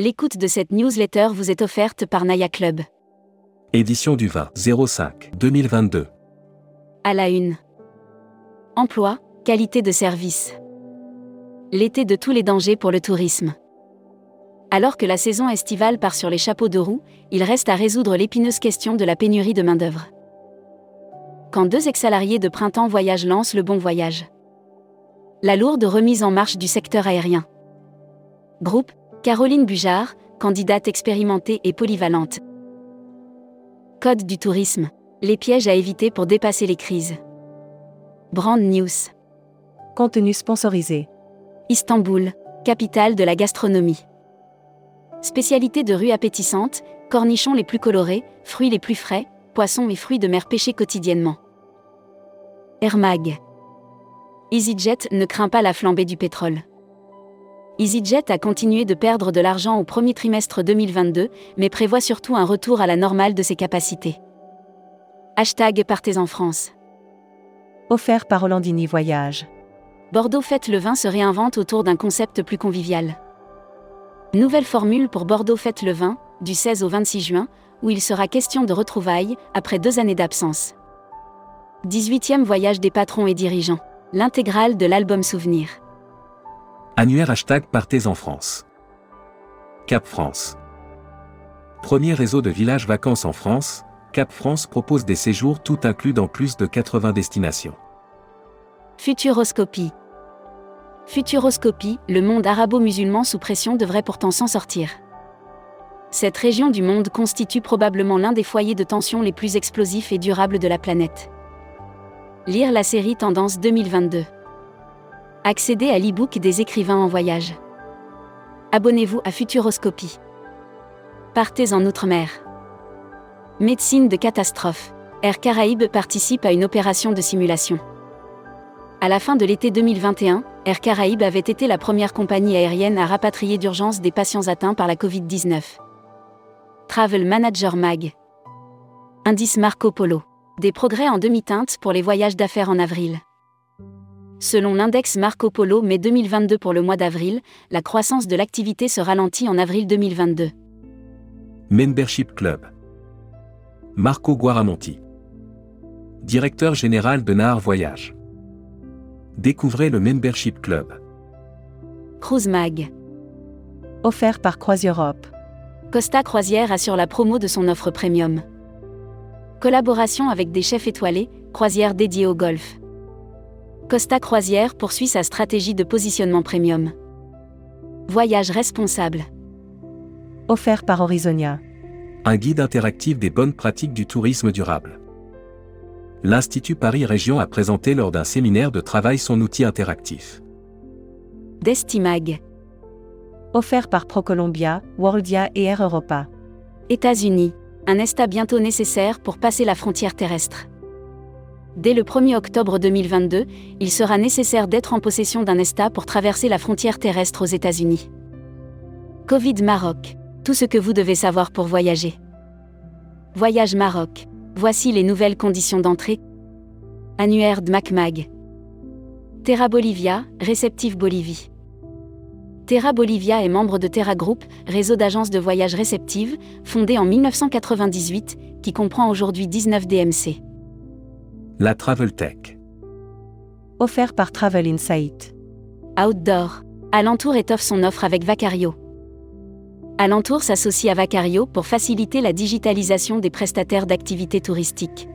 L'écoute de cette newsletter vous est offerte par Naya Club. Édition du 20 05 2022. À la une. Emploi, qualité de service. L'été de tous les dangers pour le tourisme. Alors que la saison estivale part sur les chapeaux de roue, il reste à résoudre l'épineuse question de la pénurie de main-d'œuvre. Quand deux ex-salariés de printemps voyage lancent le bon voyage. La lourde remise en marche du secteur aérien. Groupe, Caroline Bujard, candidate expérimentée et polyvalente. Code du tourisme. Les pièges à éviter pour dépasser les crises. Brand News. Contenu sponsorisé. Istanbul, capitale de la gastronomie. Spécialité de rue appétissante, cornichons les plus colorés, fruits les plus frais, poissons et fruits de mer pêchés quotidiennement. Air Mag. EasyJet ne craint pas la flambée du pétrole. EasyJet a continué de perdre de l'argent au premier trimestre 2022, mais prévoit surtout un retour à la normale de ses capacités. Hashtag Partez en France. Offert par Hollandini Voyage. Bordeaux Fête le vin se réinvente autour d'un concept plus convivial. Nouvelle formule pour Bordeaux Fête le vin, du 16 au 26 juin, où il sera question de retrouvailles, après deux années d'absence. 18e voyage des patrons et dirigeants. L'intégrale de l'album Souvenir. Annuaire hashtag Partez en France. Cap France. Premier réseau de villages vacances en France, Cap France propose des séjours tout inclus dans plus de 80 destinations. Futuroscopie. Futuroscopie, le monde arabo-musulman sous pression devrait pourtant s'en sortir. Cette région du monde constitue probablement l'un des foyers de tension les plus explosifs et durables de la planète. Lire la série Tendance 2022. Accédez à l'e-book des écrivains en voyage. Abonnez-vous à Futuroscopie. Partez en Outre-mer. Médecine de catastrophe. Air Caraïbes participe à une opération de simulation. À la fin de l'été 2021, Air Caraïbes avait été la première compagnie aérienne à rapatrier d'urgence des patients atteints par la Covid-19. Travel Manager Mag. Indice Marco Polo. Des progrès en demi-teinte pour les voyages d'affaires en avril. Selon l'index Marco Polo mai 2022 pour le mois d'avril, la croissance de l'activité se ralentit en avril 2022. Membership Club. Marco Guaramonti. Directeur général de Nahar Voyage. Découvrez le Membership Club. Cruise Mag. Offert par CroisiEurope. Costa Croisière assure la promo de son offre premium. Collaboration avec des chefs étoilés, croisière dédiée au golf. Costa Croisière poursuit sa stratégie de positionnement premium. Voyage responsable. Offert par Horizonia. Un guide interactif des bonnes pratiques du tourisme durable. L'Institut Paris Région a présenté lors d'un séminaire de travail son outil interactif. Destimag. Offert par ProColombia, Worldia et Air Europa. États-Unis. Un ESTA bientôt nécessaire pour passer la frontière terrestre. Dès le 1er octobre 2022, il sera nécessaire d'être en possession d'un ESTA pour traverser la frontière terrestre aux États-Unis. Covid Maroc. Tout ce que vous devez savoir pour voyager. Voyage Maroc. Voici les nouvelles conditions d'entrée. Annuaire de MacMag. Terra Bolivia, réceptif Bolivie. Terra Bolivia est membre de Terra Group, réseau d'agences de voyage réceptives, fondé en 1998, qui comprend aujourd'hui 19 DMC. La Travel Tech. Offert par Travel Insight. Outdoor. Alentour étoffe son offre avec Vacario. Alentour s'associe à Vacario pour faciliter la digitalisation des prestataires d'activités touristiques.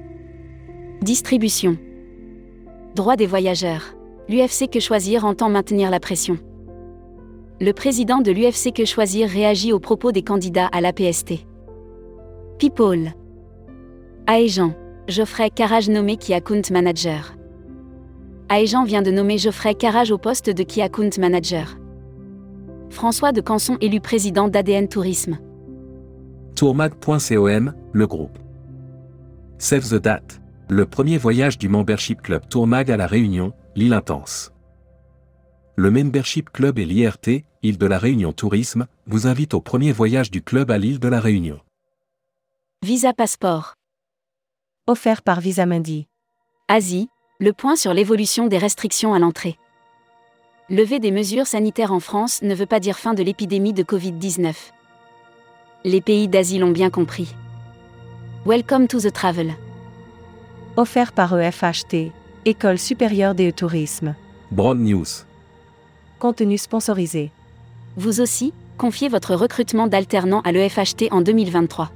Distribution. Droit des voyageurs. L'UFC Que Choisir entend maintenir la pression. Le président de l'UFC Que Choisir réagit aux propos des candidats à l'APST. People. Aejan. Geoffrey Carrage nommé Key Account Manager. Aejan vient de nommer Geoffrey Carrage au poste de Key Account Manager. François de Canson élu président d'ADN Tourisme. Tourmag.com, le groupe. Save the Date. Le premier voyage du Membership Club Tourmag à La Réunion, l'île intense. Le Membership Club et l'IRT, île de la Réunion Tourisme, vous invite au premier voyage du club à l'île de la Réunion. Visa Passeport. Offert par Visa Mundi. Asie, le point sur l'évolution des restrictions à l'entrée. Lever des mesures sanitaires en France ne veut pas dire fin de l'épidémie de Covid-19. Les pays d'Asie l'ont bien compris. Welcome to the travel. Offert par EFHT, École supérieure des tourisme. Broad News. Contenu sponsorisé. Vous aussi, confiez votre recrutement d'alternants à l'EFHT en 2023.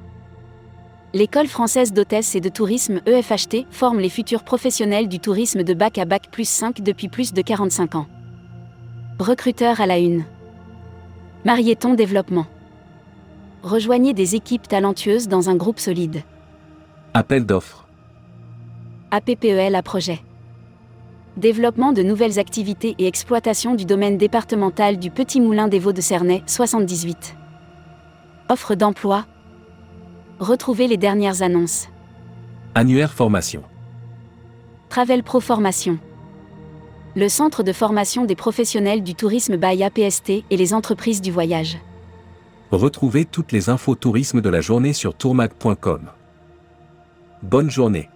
L'école française d'hôtesse et de tourisme EFHT forme les futurs professionnels du tourisme de bac à bac plus 5 depuis plus de 45 ans. Recruteur à la une. Marieton Développement. Rejoignez des équipes talentueuses dans un groupe solide. Appel d'offres. APPEL à projet. Développement de nouvelles activités et exploitation du domaine départemental du Petit Moulin des Vaux de Cernay 78. Offre d'emploi. Retrouvez les dernières annonces. Annuaire formation. Travel Pro Formation. Le centre de formation des professionnels du tourisme by APST et les entreprises du voyage. Retrouvez toutes les infos tourisme de la journée sur tourmag.com. Bonne journée.